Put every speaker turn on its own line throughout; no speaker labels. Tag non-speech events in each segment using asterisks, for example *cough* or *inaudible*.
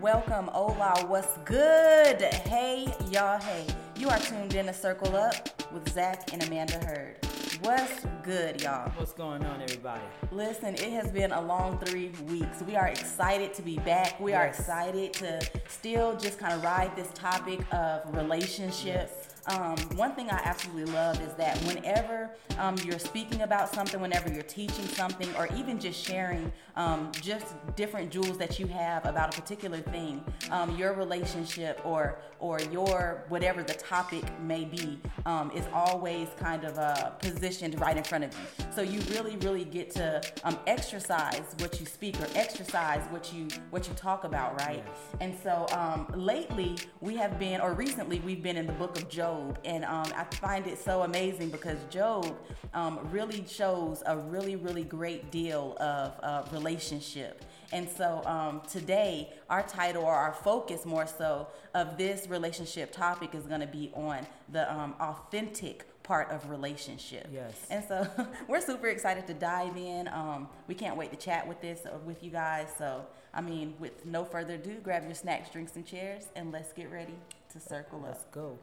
welcome, hola, what's good? Hey, y'all, hey. You are tuned in to Circle Up with Zach and Amanda Heard. What's good, y'all?
What's going on, everybody?
Listen, it has been a long three weeks. We are excited to be back. We are excited to still just kind of ride this topic of relationship. Um, one thing I absolutely love is that whenever um, you're speaking about something, whenever you're teaching something, or even just sharing um, just different jewels that you have about a particular thing, um, your relationship or or your whatever the topic may be um, is always kind of uh, positioned right in front of you. So you really, really get to um, exercise what you speak or exercise what you what you talk about, right?
Yes.
And so um, lately we have been, or recently we've been in the book of Job, and um, I find it so amazing because Job um, really shows a really, really great deal of uh, relationship. And so um, today, our title or our focus more so of this relationship topic is going to be on the um, authentic part of relationship.
Yes.
And so *laughs* we're super excited to dive in. Um, we can't wait to chat with this uh, with you guys. So I mean, with no further ado, grab your snacks, drinks, and chairs, and let's get ready to circle
Let's
up.
go.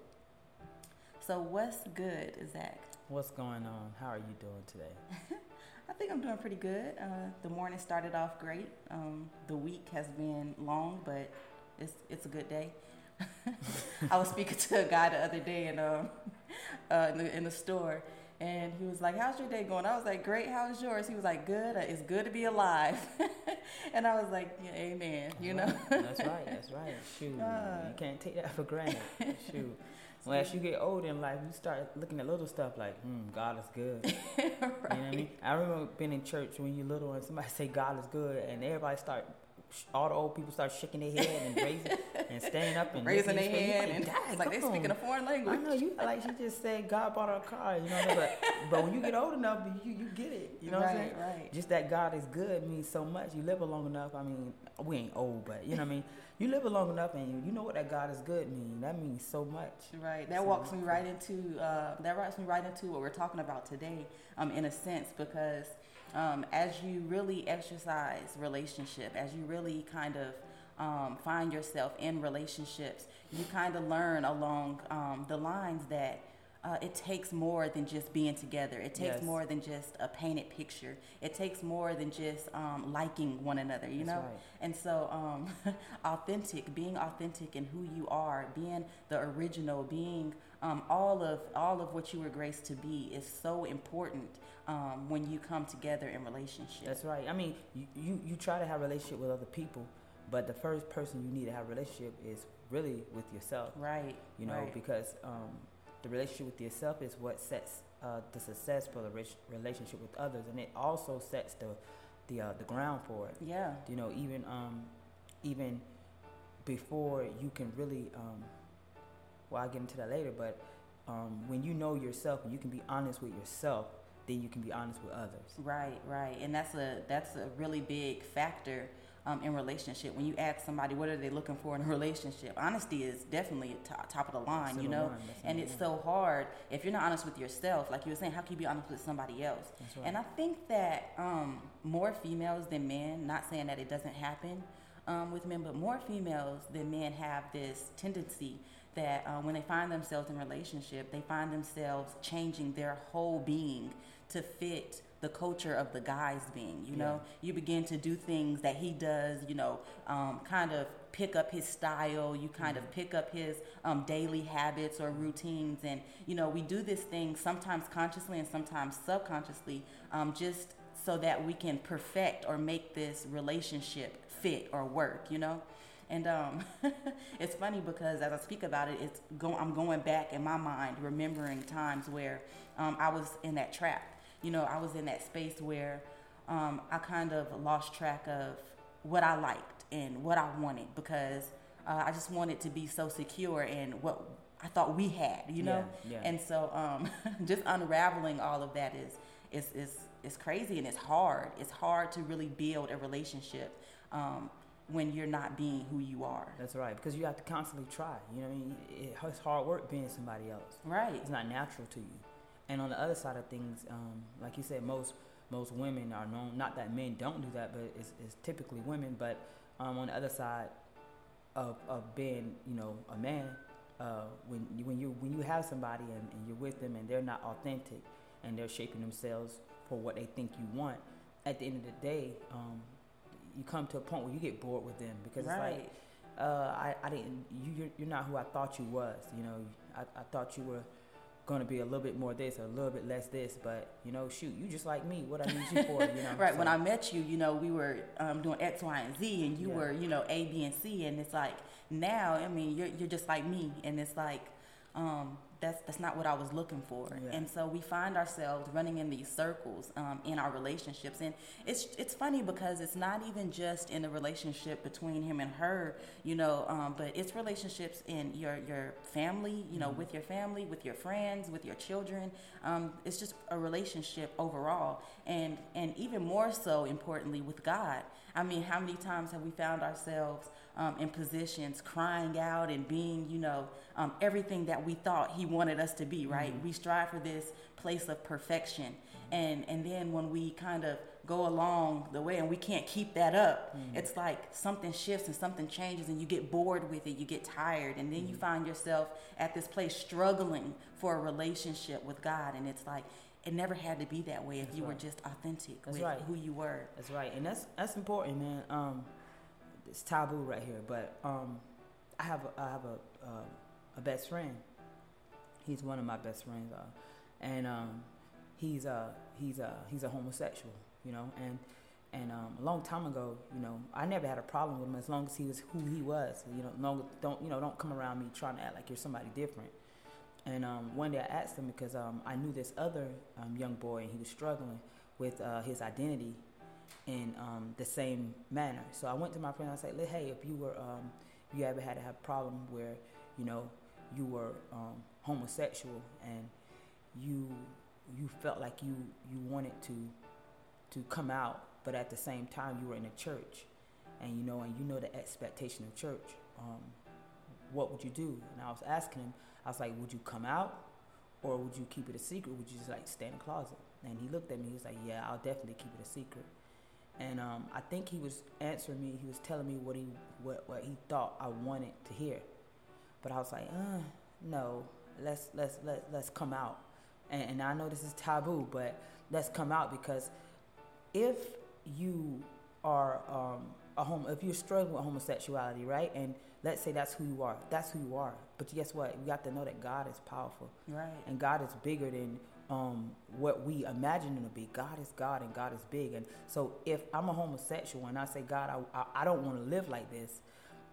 So what's good, Zach?
What's going on? How are you doing today? *laughs*
I think I'm doing pretty good. Uh, the morning started off great. Um, the week has been long, but it's it's a good day. *laughs* I was speaking to a guy the other day in um *laughs* uh, in, the, in the store, and he was like, "How's your day going?" I was like, "Great. How's yours?" He was like, "Good. Uh, It's good to be alive." and I was like, yeah, "Amen." You know.
That's right. That's right. Shoot,
Uh.
you can't take that for granted. Shoot. Well, as you get older in life, you start looking at little stuff like, hmm, God is good. *laughs* You know what I mean? I remember being in church when you're little and somebody say God is good, and everybody start, all the old people start shaking their head and raising *laughs* and standing up and
Raising their hand, and it's like they
"Dang,
speaking a foreign language.
I know you like she just said God bought her a car, you know. But *laughs* but when you get old enough, you you get it. You know what I'm
right,
saying?
right.
Just that God is good means so much. You live long enough. I mean, we ain't old, but you know what I mean. You live long enough, and you, you know what that God is good means. That means so much.
Right. That
So-
walks me right into uh, that walks me right into what we're talking about today, um, in a sense, because um, as you really exercise relationship, as you really kind of um, find yourself in relationships, you kind of learn along um, the lines that. Uh, it takes more than just being together. It takes
Yes.
more than just a painted picture. It takes more than just um, liking one another. You
That's
know,
right.
and so, um, *laughs* authentic, being authentic in who you are, being the original, being um, all of all of what you were graced to be is so important um, when you come together in relationship.
That's right. I mean, you, you, you try to have relationship with other people, but the first person you need to have relationship is really with yourself.
right.
You know,
right.
because um, the relationship with yourself is what sets uh, the success for the rich relationship with others, and it also sets the the uh, the ground for it.
yeah.
You know, even um, even before you can really, um, well, I'll get into that later, but um, when you know yourself and you can be honest with yourself, then you can be honest with others.
Right, right, and that's a that's a really big factor um, in relationship. When you ask somebody what are they looking for in a relationship, honesty is definitely top, top of the line,
That's
you know.
That's
And it's so hard if you're not honest with yourself. Like you were saying, how can you be honest with somebody else?
Right.
And I think that um, more females than men, not saying that it doesn't happen um, with men, but more females than men have this tendency that uh, when they find themselves in relationship, they find themselves changing their whole being to fit the culture of the guy's being. You know, you begin to do things that he does. You know, um, kind of pick up his style. You kind of pick up his um, daily habits or routines, and you know, we do this thing sometimes consciously and sometimes subconsciously, um, just so that we can perfect or make this relationship fit or work. You know. And um, *laughs* it's funny because as I speak about it, it's go- I'm going back in my mind, remembering times where um, I was in that trap. You know, I was in that space where um, I kind of lost track of what I liked and what I wanted because uh, I just wanted to be so secure in what I thought we had. You know,
Yeah, yeah.
and so um, *laughs* just unraveling all of that is is is is crazy and it's hard. It's hard to really build a relationship. Um, when you're not being who you are.
That's right, because you have to constantly try. You know what I mean? It, it's hard work being somebody else.
Right.
It's not natural to you. And on the other side of things, um, like you said, most most women are known. Not that men don't do that, but it's, it's typically women. But um, on the other side, of, of being, you know, a man, uh, when you, when you when you have somebody and, and, you're with them and they're not authentic and they're shaping themselves for what they think you want, at the end of the day, um, you come to a point where you get bored with them because right. it's like, uh, I, I didn't, you, you're, you're not who I thought you was. You know, I, I thought you were going to be a little bit more this, a little bit less this, but you know, shoot, you just like me. What I need you for, you know? *laughs*
right. So. When I met you, you know, we were um, doing X, Y, and Z, and you yeah. were, you know, A, B, and C, and it's like now, I mean, you're you're just like me, and it's like. Um, that's that's not what I was looking for. Yeah. And so we find ourselves running in these circles um, in our relationships, and it's it's funny because it's not even just in the relationship between him and her, you know, um, but it's relationships in your your family, you know, mm-hmm. with your family, with your friends, with your children. Um, it's just a relationship overall, and and even more so importantly with God. I mean, how many times have we found ourselves um, in positions crying out and being, you know, um, everything that we thought He wanted us to be, right? Mm-hmm. We strive for this place of perfection. And, and then when we kind of go along the way and we can't keep that up, mm-hmm. it's like something shifts and something changes and you get bored with it, you get tired, and then mm-hmm. you find yourself at this place struggling for a relationship with God. And it's like, it never had to be that way if that's you right. were just authentic that's with right. who you were.
That's right, and that's that's important, man. Um, it's taboo right here, but um, I have a, I have a uh, a best friend. He's one of my best friends, uh, and um, he's a uh, he's a uh, he's a homosexual, you know, and and um, a long time ago, you know, I never had a problem with him as long as he was who he was. You know, long, don't you know, don't come around me trying to act like you're somebody different. And um, one day I asked him because um, I knew this other um, young boy and he was struggling with uh, his identity in um, the same manner. So I went to my friend I said, "Hey, if you were, um, you ever had a problem where, you know, you were homosexual and you you felt like you you wanted to to come out, but at the same time you were in a church, and you know, and you know the expectation of church. what would you do?" And I was asking him I was like, would you come out or would you keep it a secret? Would you just like stay in the closet? And he looked at me, he was like, yeah, I'll definitely keep it a secret. And um, I think he was answering me, he was telling me what he, what, what he thought I wanted to hear. But I was like, uh, no, let's, let's, let, let's come out. And, and I know this is taboo, but let's come out because if you are um, a home, if you're struggling with homosexuality, right? And let's say that's who you are. That's who you are. But guess what? We got to know that God is powerful.
Right.
And God is bigger than um, what we imagine him to be. God is God and God is big. And so if I'm a homosexual and I say, God, I, I, I don't want to live like this,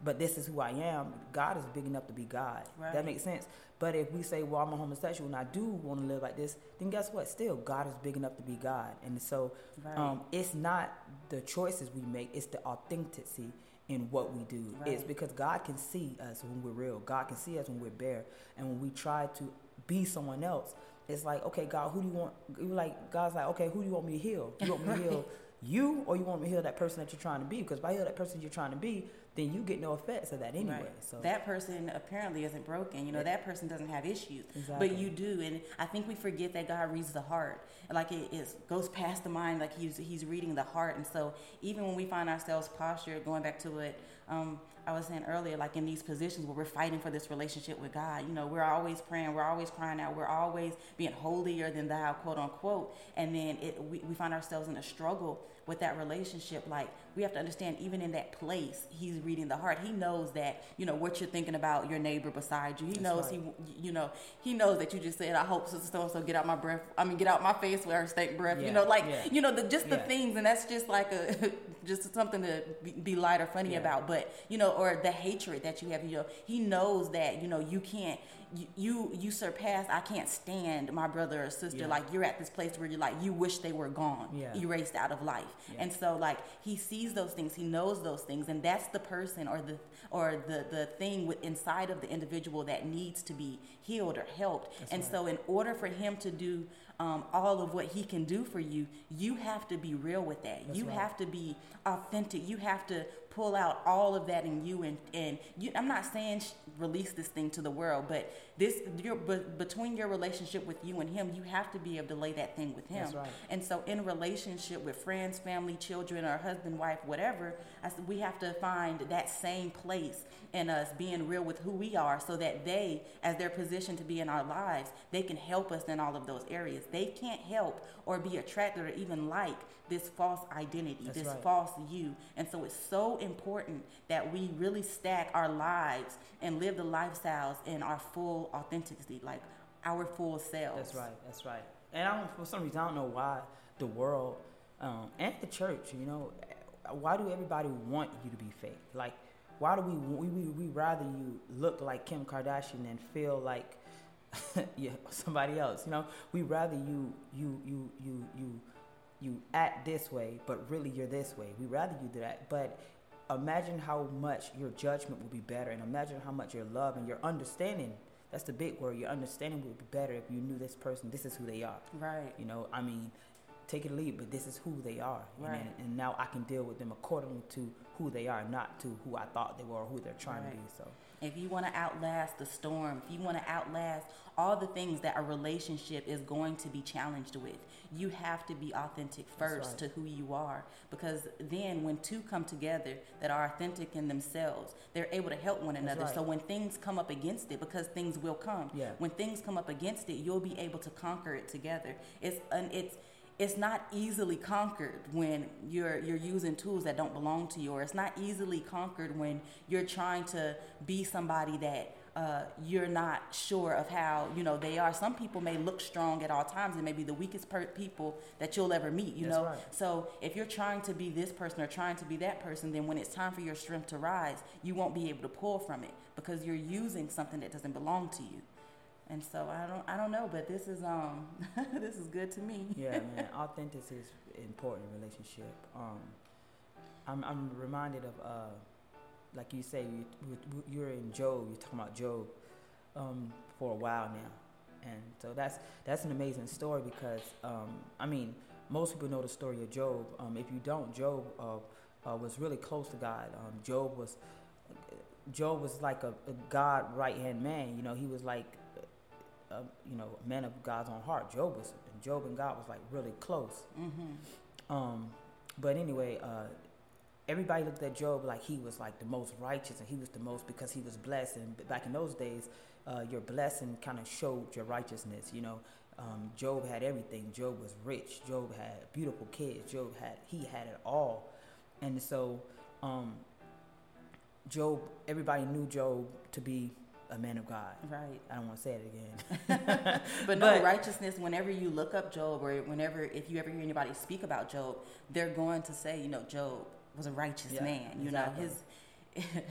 but this is who I am, God is big enough to be God. Right. That makes sense. But if we say, well, I'm a homosexual and I do want to live like this, then guess what? Still, God is big enough to be God. And so right. um, it's not the choices we make, it's the authenticity in what we do. Right. It's because God can see us when we're real. God can see us when we're bare. And when we try to be someone else, it's like, okay, God, who do you want? Like God's like, okay, who do you want me to heal? You want me to *laughs* heal you, or you want me to heal that person that you're trying to be? Because if I heal that person you're trying to be, then you get no effects of that anyway. Right. So
that person apparently isn't broken. You know, that person doesn't have issues, exactly. but you do. And I think we forget that God reads the heart. Like it, it goes past the mind. Like he's he's reading the heart. And so even when we find ourselves postured, going back to what um, I was saying earlier, like in these positions where we're fighting for this relationship with God, you know, we're always praying, we're always crying out, we're always being holier than thou, quote unquote. And then it, we, we find ourselves in a struggle with that relationship. Like we have to understand, even in that place, He's reading the heart. He knows that you know what you're thinking about your neighbor beside you. He That's knows right. he, you know, he knows that you just said, "I hope sister so and so get out my breath." I mean, get out my face with her stank breath. Yeah. You know, like yeah. you know, the just the yeah. things, and that's just like a *laughs* just something to be light or funny about. But you know, or the hatred that you have. You know, he knows that you know you can't you you surpass i can't stand my brother or sister yeah. like you're at this place where you're like you wish they were gone yeah. erased out of life yeah. and so like he sees those things he knows those things and that's the person or the or the the thing with inside of the individual that needs to be healed or helped that's and right. so in order for him to do um, all of what he can do for you you have to be real with that that's you right. have to be authentic you have to pull out all of that in you and and you, I'm not saying sh- release this thing to the world, but this your but between your relationship with you and him, you have to be able to lay that thing with him.
Right.
And so in relationship with friends, family, children, or husband, wife, whatever, I we have to find that same place in us being real with who we are so that they as they're positioned to be in our lives, they can help us in all of those areas. They can't help or be attracted or even like this false identity,
That's
this
right.
false you. And so it's so important that we really stack our lives and live the lifestyles in our full authenticity, like our full selves.
That's right. That's right. And I don't, for some reason, I don't know why the world um, and the church, you know, why do everybody want you to be fake? Like, why do we we we, we rather you look like Kim Kardashian than feel like *laughs* yeah somebody else? You know, we rather you you you you you you act this way, but really you're this way. We rather you do that, but. Imagine how much your judgment will be better, and imagine how much your love and your understanding that's the big word. Your understanding would be better if you knew this person. This is who they are.
Right.
You know, I mean, take it or leave, but this is who they are.
Right.
And, and now I can deal with them according to who they are, not to who I thought they were or who they're trying
Right.
to be. So
If you want to outlast the storm, if you want to outlast all the things that a relationship is going to be challenged with, you have to be authentic first
right.
to who you are. Because then, when two come together that are authentic in themselves, they're able to help one another.
right.
So when things come up against it, because things will come,
Yeah.
when things come up against it, you'll be able to conquer it together. It's an it's it's not easily conquered when you're you're using tools that don't belong to you, or it's not easily conquered when you're trying to be somebody that uh, you're not sure of how you know they are. Some people may look strong at all times and may be the weakest per- people that you'll ever meet. You
That's
know,
right.
so if you're trying to be this person or trying to be that person, then when it's time for your strength to rise, you won't be able to pull from it because you're using something that doesn't belong to you. And so I don't I don't know, but this is um *laughs* this is good to me.
yeah, man, *laughs* authenticity is important in relationship. Um, I'm I'm reminded of uh, like you say, you, you- you're in Job. You're talking about Job um, for a while now, and so that's that's an amazing story because um, I mean most people know the story of Job. Um, if you don't, Job uh, uh, was really close to God. Um, Job was Job was like a, a God right hand man. You know, he was like a, you know a man of God's own heart. Job was and Job and God was like really close.
Mm-hmm.
Um, but anyway, uh, everybody looked at Job like he was like the most righteous and he was the most because he was blessed. And back in those days, uh, your blessing kind of showed your righteousness. You know, um, Job had everything. Job was rich. Job had beautiful kids. Job had he had it all, and so um, Job. Everybody knew Job to be a man of God.
Right.
I don't want to say it again. *laughs*
But no
But-
righteousness, whenever you look up Job or whenever if you ever hear anybody speak about Job, they're going to say, you know, Job was a righteous
Yeah,
man. You
exactly.
know, his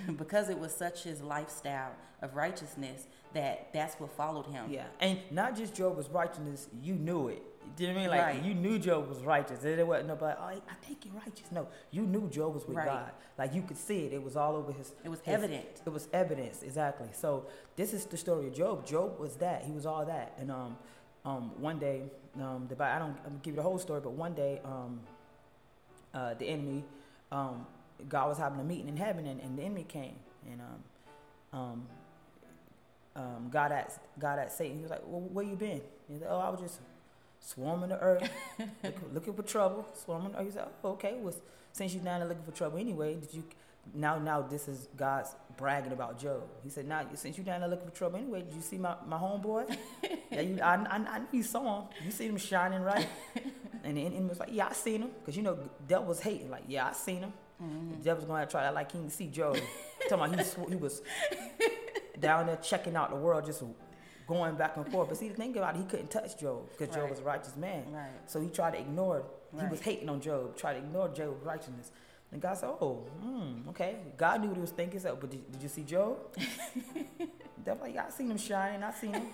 *laughs* because it was such his lifestyle of righteousness that that's what followed him.
Yeah, and not just Job was righteousness, you knew it. Do you know what I mean? Like
Right.
you knew Job was righteous. It wasn't nobody, oh, I think you're righteous. No, you knew Job was with
Right.
God. Like you could see it. It was all over his.
It was
his-
evident.
It was evidence, exactly. So this is the story of Job. Job was that. He was all that. And um, um, one day, um, the I don't I'm give you the whole story, but one day, um, uh, the enemy, um, God was having a meeting in heaven, and, and the enemy came, and um, um, um, God asked God asked Satan. He was like, "Well, where you been?" He said, "Oh, I was just swarming the earth, *laughs* look, looking for trouble, swarming." the earth." He said, oh, "Okay, was since you're down there looking for trouble anyway, did you?" Now, now this is God's bragging about Job. He said, "Now, since you're down there looking for trouble anyway, did you see my, my homeboy? *laughs* yeah, you, I, I, I knew you saw him. You see him shining right." *laughs* And the enemy was like, "Yeah, I seen him, cause you know devil was hating. Like, yeah, I seen him.
Mm-hmm.
The devil's gonna try to like he didn't see Job. Talking about he was, he was down there checking out the world, just going back and forth. But see, the thing about it, he couldn't touch Job because Job
Right.
was a righteous man.
Right.
So he tried to ignore it. He was hating on Job, tried to ignore Job's righteousness. And God said, "Oh, hmm, okay." God knew what he was thinking. So, but did, did you see Job? *laughs* Definitely, I seen him shining. I seen him.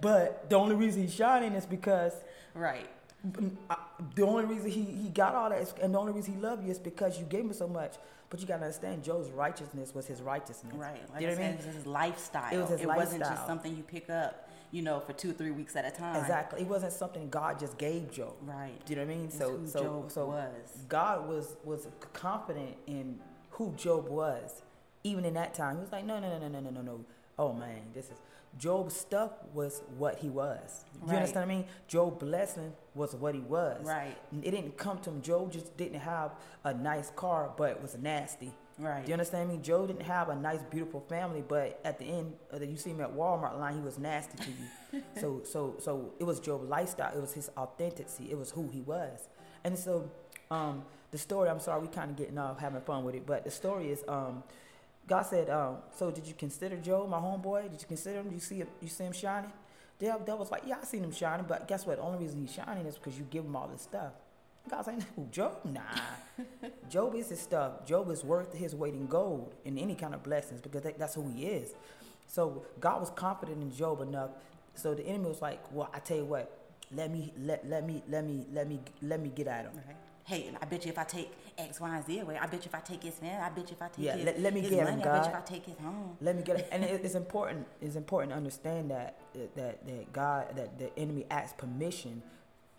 But the only reason he's shining is because
Right.
I- the only reason he, he got all that is, and the only reason he loved you is because you gave him so much. But you gotta understand, Job's righteousness was his righteousness.
Right. Like
you know what I mean?
It was his lifestyle.
It was his
wasn't just something you pick up, you know, for two or three weeks at a time.
Exactly. It wasn't something God just gave Job.
Right.
Do you know what I mean?
It's
So so
Job
so
was.
God was was confident in who Job was. Even in that time, he was like, no, no, no, no, no, no, no, no. Oh man, this is Job's stuff was what he was. You right. understand what I mean? Job's blessing was what he was.
Right.
It didn't come to him. Job just didn't have a nice car, but it was nasty.
Right.
Do you understand me? Joe didn't have a nice, beautiful family, but at the end, that you see him at Walmart line, he was nasty to you. *laughs* so, so, so it was Job's lifestyle. It was his authenticity. It was who he was. And so, um, the story. I'm sorry, we kind of getting off having fun with it, but the story is, um, God said, um, "So did you consider Joe, my homeboy? Did you consider him? Did you see him? You see him shining?" The devil was like, "Yeah, I seen him shining, but guess what? The only reason he's shining is because you give him all this stuff." God's like, no, Job, nah. *laughs* Job is his stuff. Job is worth his weight in gold in any kind of blessings because that's who he is. So God was confident in Job enough. So the enemy was like, well, I tell you what, let me let let me let me let me let me get at him.
Okay. Hey, I bet you if I take X, Y, and Z away, I bet you if I take his man, I bet you if I take
yeah,
his,
let, let me
his
get
money,
him, God.
I bet you if I take his home.
Let me get him. And it, *laughs* it's important. It's important to understand that that that God, that the enemy asks permission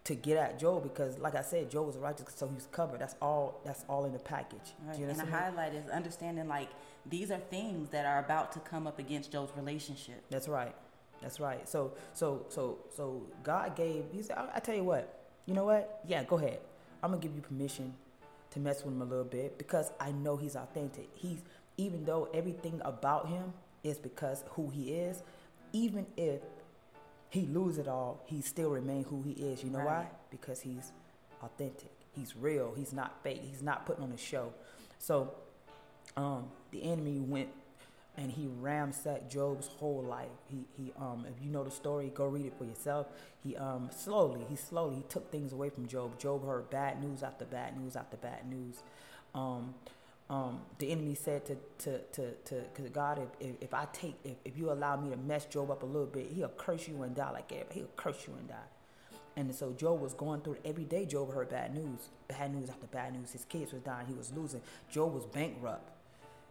to get at Joe because, like I said, Joe was righteous, so he's covered. That's all. That's all in the package.
Right. and the highlight is understanding like these are things that are about to come up against Joe's relationship.
That's right. That's right. So, so, so, so God gave. He said, I, I tell you what. You know what? Yeah, go ahead. I'm gonna give you permission to mess with him a little bit because I know he's authentic. He's even though everything about him is because who he is. Even if he lose it all, he still remain who he is. You know right. why? Because he's authentic. He's real. He's not fake. He's not putting on a show. So, um, the enemy went and he ransacked Job's whole life. He he um if you know the story, go read it for yourself. He um slowly, he slowly he took things away from Job. Job heard bad news after bad news after bad news. Um um, the enemy said to to to to cause God, if, if, if I take if, if you allow me to mess Job up a little bit, he'll curse you and die like everybody. He'll curse you and die. And so Job was going through it every day. Job heard bad news, bad news after bad news. His kids was dying. He was losing. Job was bankrupt.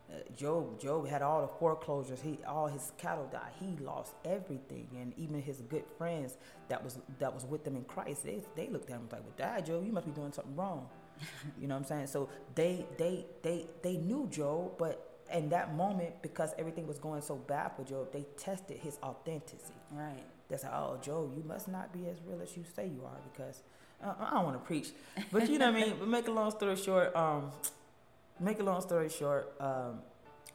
Uh, Job Job had all the foreclosures. He all his cattle died. He lost everything, and even his good friends that was that was with them in Christ, they they looked at him like, "Well, die, Job. You must be doing something wrong." *laughs* you know what I'm saying? So they they they they knew Job, but in that moment, because everything was going so bad for Job, they tested his authenticity.
Right.
That's like, oh, Job, you must not be as real as you say you are, because uh, I don't want to preach, but you know what I mean. *laughs* But make a long story short, um, make a long story short, um,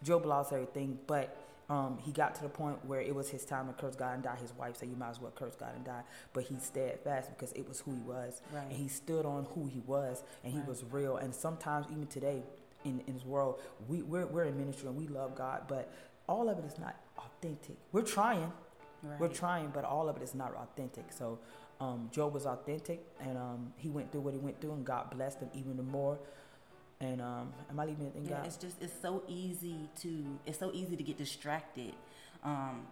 Job lost everything, but um, he got to the point where it was his time to curse God and die. His wife said, "You might as well curse God and die," but he steadfast because it was who he was,
right.
and he stood on who he was, and he right. was real. And sometimes, even today, in, in this world, we we're, we're in ministry and we love God, but all of it is not authentic. We're trying, right. we're trying, but all of it is not authentic. So. Um, Job was authentic, and um, he went through what he went through, and God blessed him even more. And um, am I leaving anything
yeah,
out?
It's just it's so easy to it's so easy to get distracted um,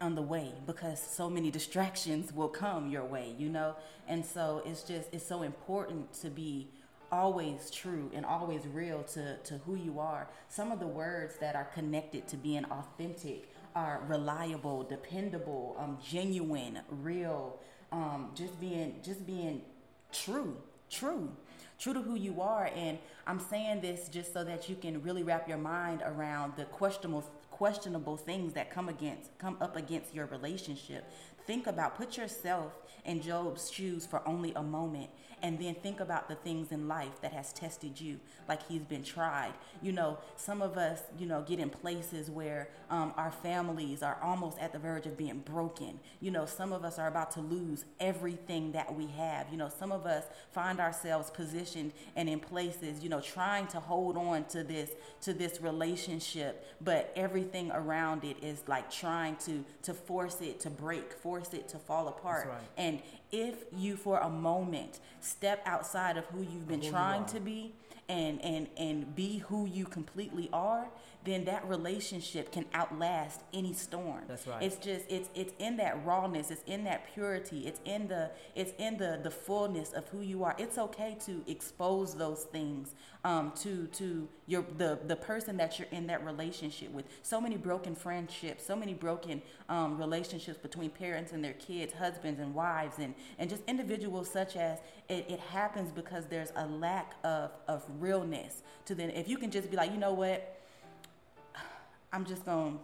on the way because so many distractions will come your way, you know. And so it's just it's so important to be always true and always real to to who you are. Some of the words that are connected to being authentic are reliable, dependable, um, genuine, real, um, just being just being true, true true to who you are. And I'm saying this just so that you can really wrap your mind around the questionable questionable things that come against come up against your relationship. Think about put yourself in Job's shoes for only a moment and then think about the things in life that has tested you like he's been tried. You know some of us you know get in places where um, our families are almost at the verge of being broken. You know some of us are about to lose everything that we have. You know some of us find ourselves positioned and in places you know trying to hold on to this to this relationship but everything around it is like trying to to force it to break force it to fall apart.
right.
and if you for a moment step outside of who you've been who trying to be and and and be who you completely are then that relationship can outlast any storm.
That's right.
It's just it's it's in that rawness, it's in that purity, it's in the it's in the the fullness of who you are. It's okay to expose those things um, to to your the the person that you're in that relationship with. So many broken friendships, so many broken um, relationships between parents and their kids, husbands and wives, and and just individuals such as it, it happens because there's a lack of of realness to then if you can just be like, you know what, I'm just gonna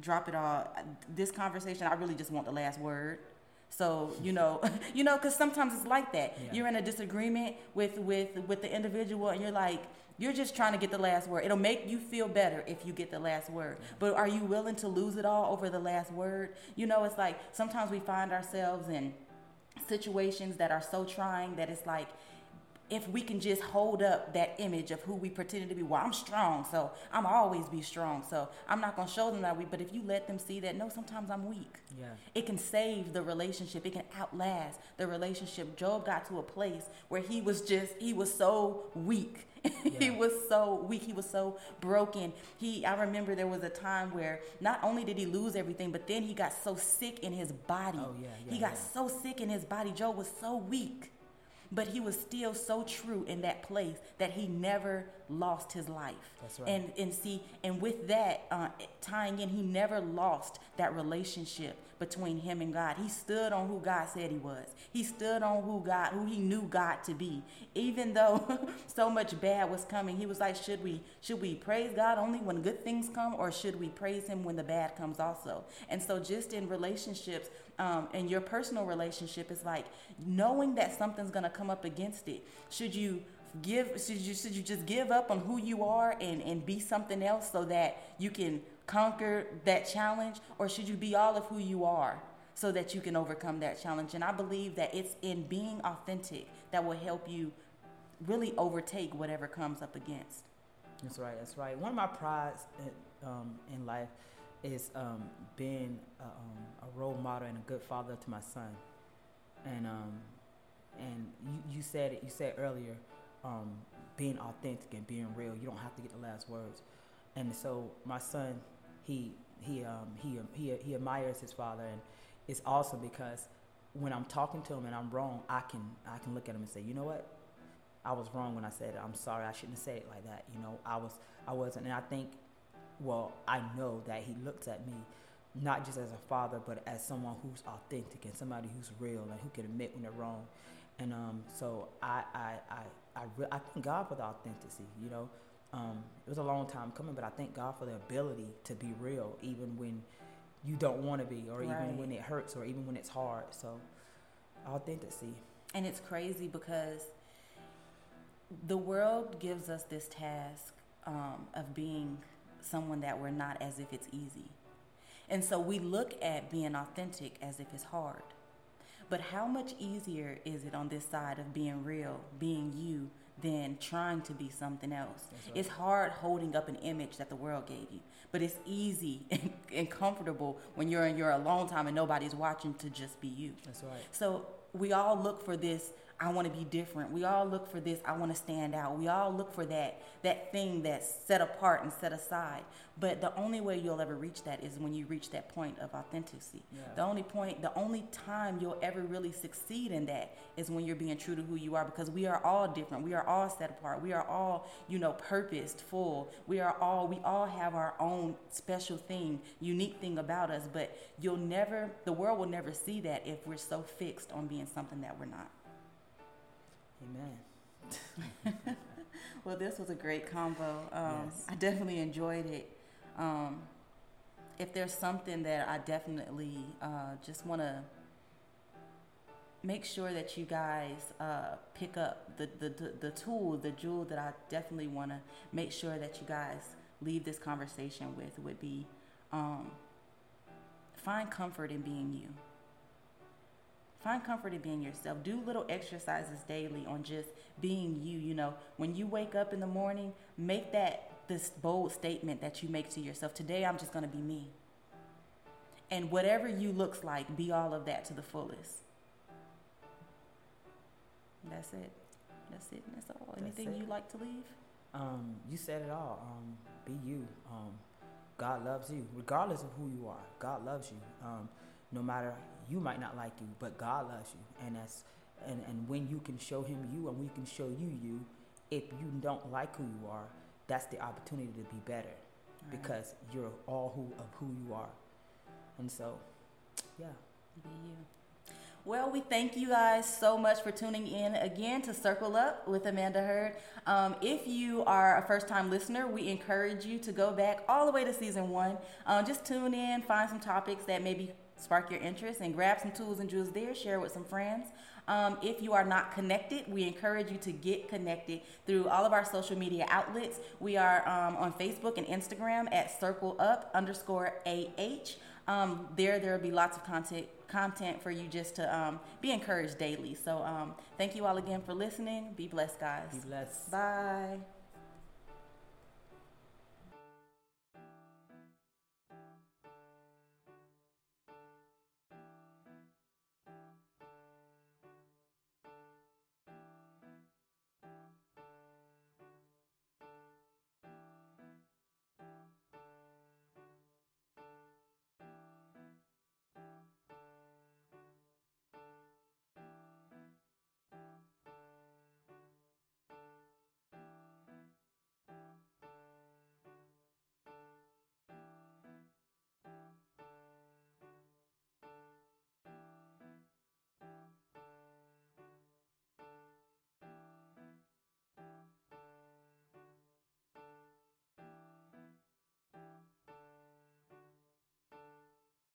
drop it all. This conversation, I really just want the last word. So you know, *laughs* you know, because sometimes it's like that. Yeah. You're in a disagreement with with with the individual, and you're like, you're just trying to get the last word. It'll make you feel better if you get the last word. But are you willing to lose it all over the last word? You know, it's like sometimes we find ourselves in situations that are so trying that it's like if we can just hold up that image of who we pretended to be. Well, I'm strong, so I'm always be strong. So I'm not gonna show them that weak. But if you let them see that, no, sometimes I'm weak.
Yeah.
It can save the relationship. It can outlast the relationship. Job got to a place where he was just he was so weak. *laughs* Yeah. he was so weak. He was so broken. He I remember there was a time where not only did he lose everything, but then he got so sick in his body.
Oh, yeah, yeah,
he got
yeah.
so sick in his body. Job was so weak but he was still so true in that place that he never lost his life.
That's right.
And and see, and with that uh, tying in, he never lost that relationship between him and God. He stood on who God said he was. He stood on who God, who he knew God to be. Even though *laughs* so much bad was coming, he was like, should we should we praise God only when good things come, or should we praise Him when the bad comes also? And so, just in relationships, um, and your personal relationship is like knowing that something's to come up against it. Should you give? Should you should you just give up on who you are and and be something else so that you can conquer that challenge, or should you be all of who you are? So that you can overcome that challenge. And I believe that it's in being authentic that will help you really overtake whatever comes up against.
That's right. That's right. One of my prides in, um, in life is um, being a, um, a, role model and a good father to my son. And um, and you, you said it. You said earlier, um, being authentic and being real. You don't have to get the last words. And so my son, he he um, he he he admires his father, and it's awesome because when I'm talking to him and I'm wrong, I can I can look at him and say, you know what, I was wrong when I said it. I'm sorry. I shouldn't have said it like that. You know, I was I wasn't, and I think well, I know that he looks at me not just as a father, but as someone who's authentic and somebody who's real and who can admit when they're wrong. And um, so I, I, I, I, re- I thank God for the authenticity. You know, um, it was a long time coming, but I thank God for the ability to be real, even when you don't want to be, or right. even when it hurts, or even when it's hard. So, authenticity.
And it's crazy because the world gives us this task um, of being someone that we're not as if it's easy. And so we look at being authentic as if it's hard. But how much easier is it on this side of being real, being you, than trying to be something else? Right. It's hard holding up an image that the world gave you, but it's easy *laughs* and, and comfortable when you're in your alone time and nobody's watching to just be you.
That's right.
So we all look for this I want to be different. We all look for this. I want to stand out. We all look for that that thing that's set apart and set aside. But the only way you'll ever reach that is when you reach that point of authenticity. Yeah. The only point, the only time you'll ever really succeed in that is when you're being true to who you are because we are all different. We are all set apart. We are all, you know, purposed, full. We are all we all have our own special thing, unique thing about us, but you'll never the world will never see that if we're so fixed on being something that we're not.
Amen. *laughs*
well, this was a great combo. Um, yes. I definitely enjoyed it. Um, if there's something that I definitely uh, just want to make sure that you guys uh, pick up the, the, the, the, tool, the jewel that I definitely want to make sure that you guys leave this conversation with would be um, find comfort in being you. Find comfort in being yourself. Do little exercises daily on just being you. You know, when you wake up in the morning, make that this bold statement that you make to yourself. Today, I'm just going to be me. And whatever you looks like, be all of that to the fullest. That's it. That's it. That's all. Anything you like to leave?
Um, you said it all. Um, be you. Um, God loves you, regardless of who you are. God loves you. No matter you might not like you, but God loves you, and that's and and when you can show Him you, and we can show you you, if you don't like who you are, that's the opportunity to be better, right. because you're all who of who you are, and so, yeah.
Be you. Well, we thank you guys so much for tuning in again to Circle Up with Amanda Heard. Um, if you are a first time listener, we encourage you to go back all the way to season one. Um, just tune in, find some topics that maybe spark your interest, and grab some tools and jewels there, share with some friends. Um, if you are not connected, we encourage you to get connected through all of our social media outlets. We are um, on Facebook and Instagram at Circle Up underscore AH. Um, there, there will be lots of content content for you just to um, be encouraged daily. So um, thank you all again for listening. Be blessed, guys.
Be blessed.
Bye.